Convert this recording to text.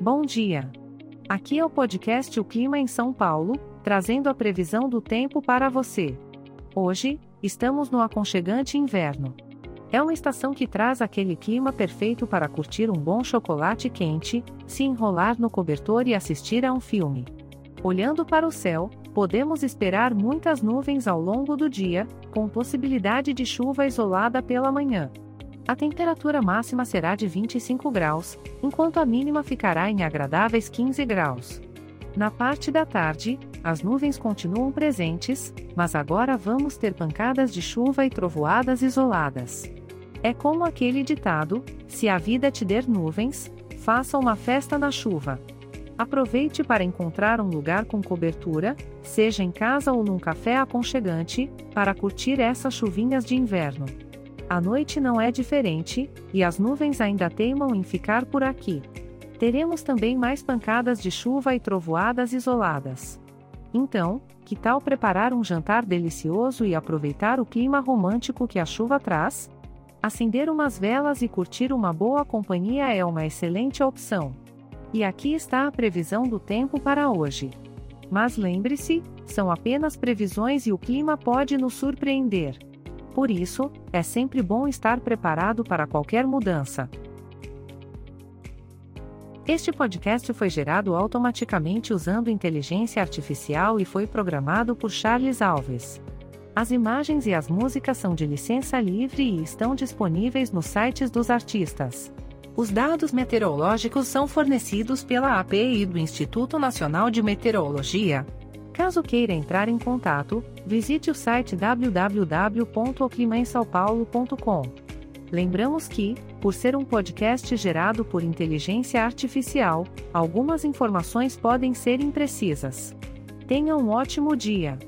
Bom dia. Aqui é o podcast O Clima em São Paulo, trazendo a previsão do tempo para você. Hoje, estamos no aconchegante inverno. É uma estação que traz aquele clima perfeito para curtir um bom chocolate quente, se enrolar no cobertor e assistir a um filme. Olhando para o céu, podemos esperar muitas nuvens ao longo do dia, com possibilidade de chuva isolada pela manhã. A temperatura máxima será de 25 graus, enquanto a mínima ficará em agradáveis 15 graus. Na parte da tarde, as nuvens continuam presentes, mas agora vamos ter pancadas de chuva e trovoadas isoladas. É como aquele ditado: se a vida te der nuvens, faça uma festa na chuva. Aproveite para encontrar um lugar com cobertura, seja em casa ou num café aconchegante, para curtir essas chuvinhas de inverno. A noite não é diferente, e as nuvens ainda teimam em ficar por aqui. Teremos também mais pancadas de chuva e trovoadas isoladas. Então, que tal preparar um jantar delicioso e aproveitar o clima romântico que a chuva traz? Acender umas velas e curtir uma boa companhia é uma excelente opção. E aqui está a previsão do tempo para hoje. Mas lembre-se, são apenas previsões e o clima pode nos surpreender. Por isso, é sempre bom estar preparado para qualquer mudança. Este podcast foi gerado automaticamente usando inteligência artificial e foi programado por Charles Alves. As imagens e as músicas são de licença livre e estão disponíveis nos sites dos artistas. Os dados meteorológicos são fornecidos pela API do Instituto Nacional de Meteorologia, Caso queira entrar em contato, visite o site www.oclimainsaopaulo.com. Lembramos que, por ser um podcast gerado por inteligência artificial, algumas informações podem ser imprecisas. Tenha um ótimo dia!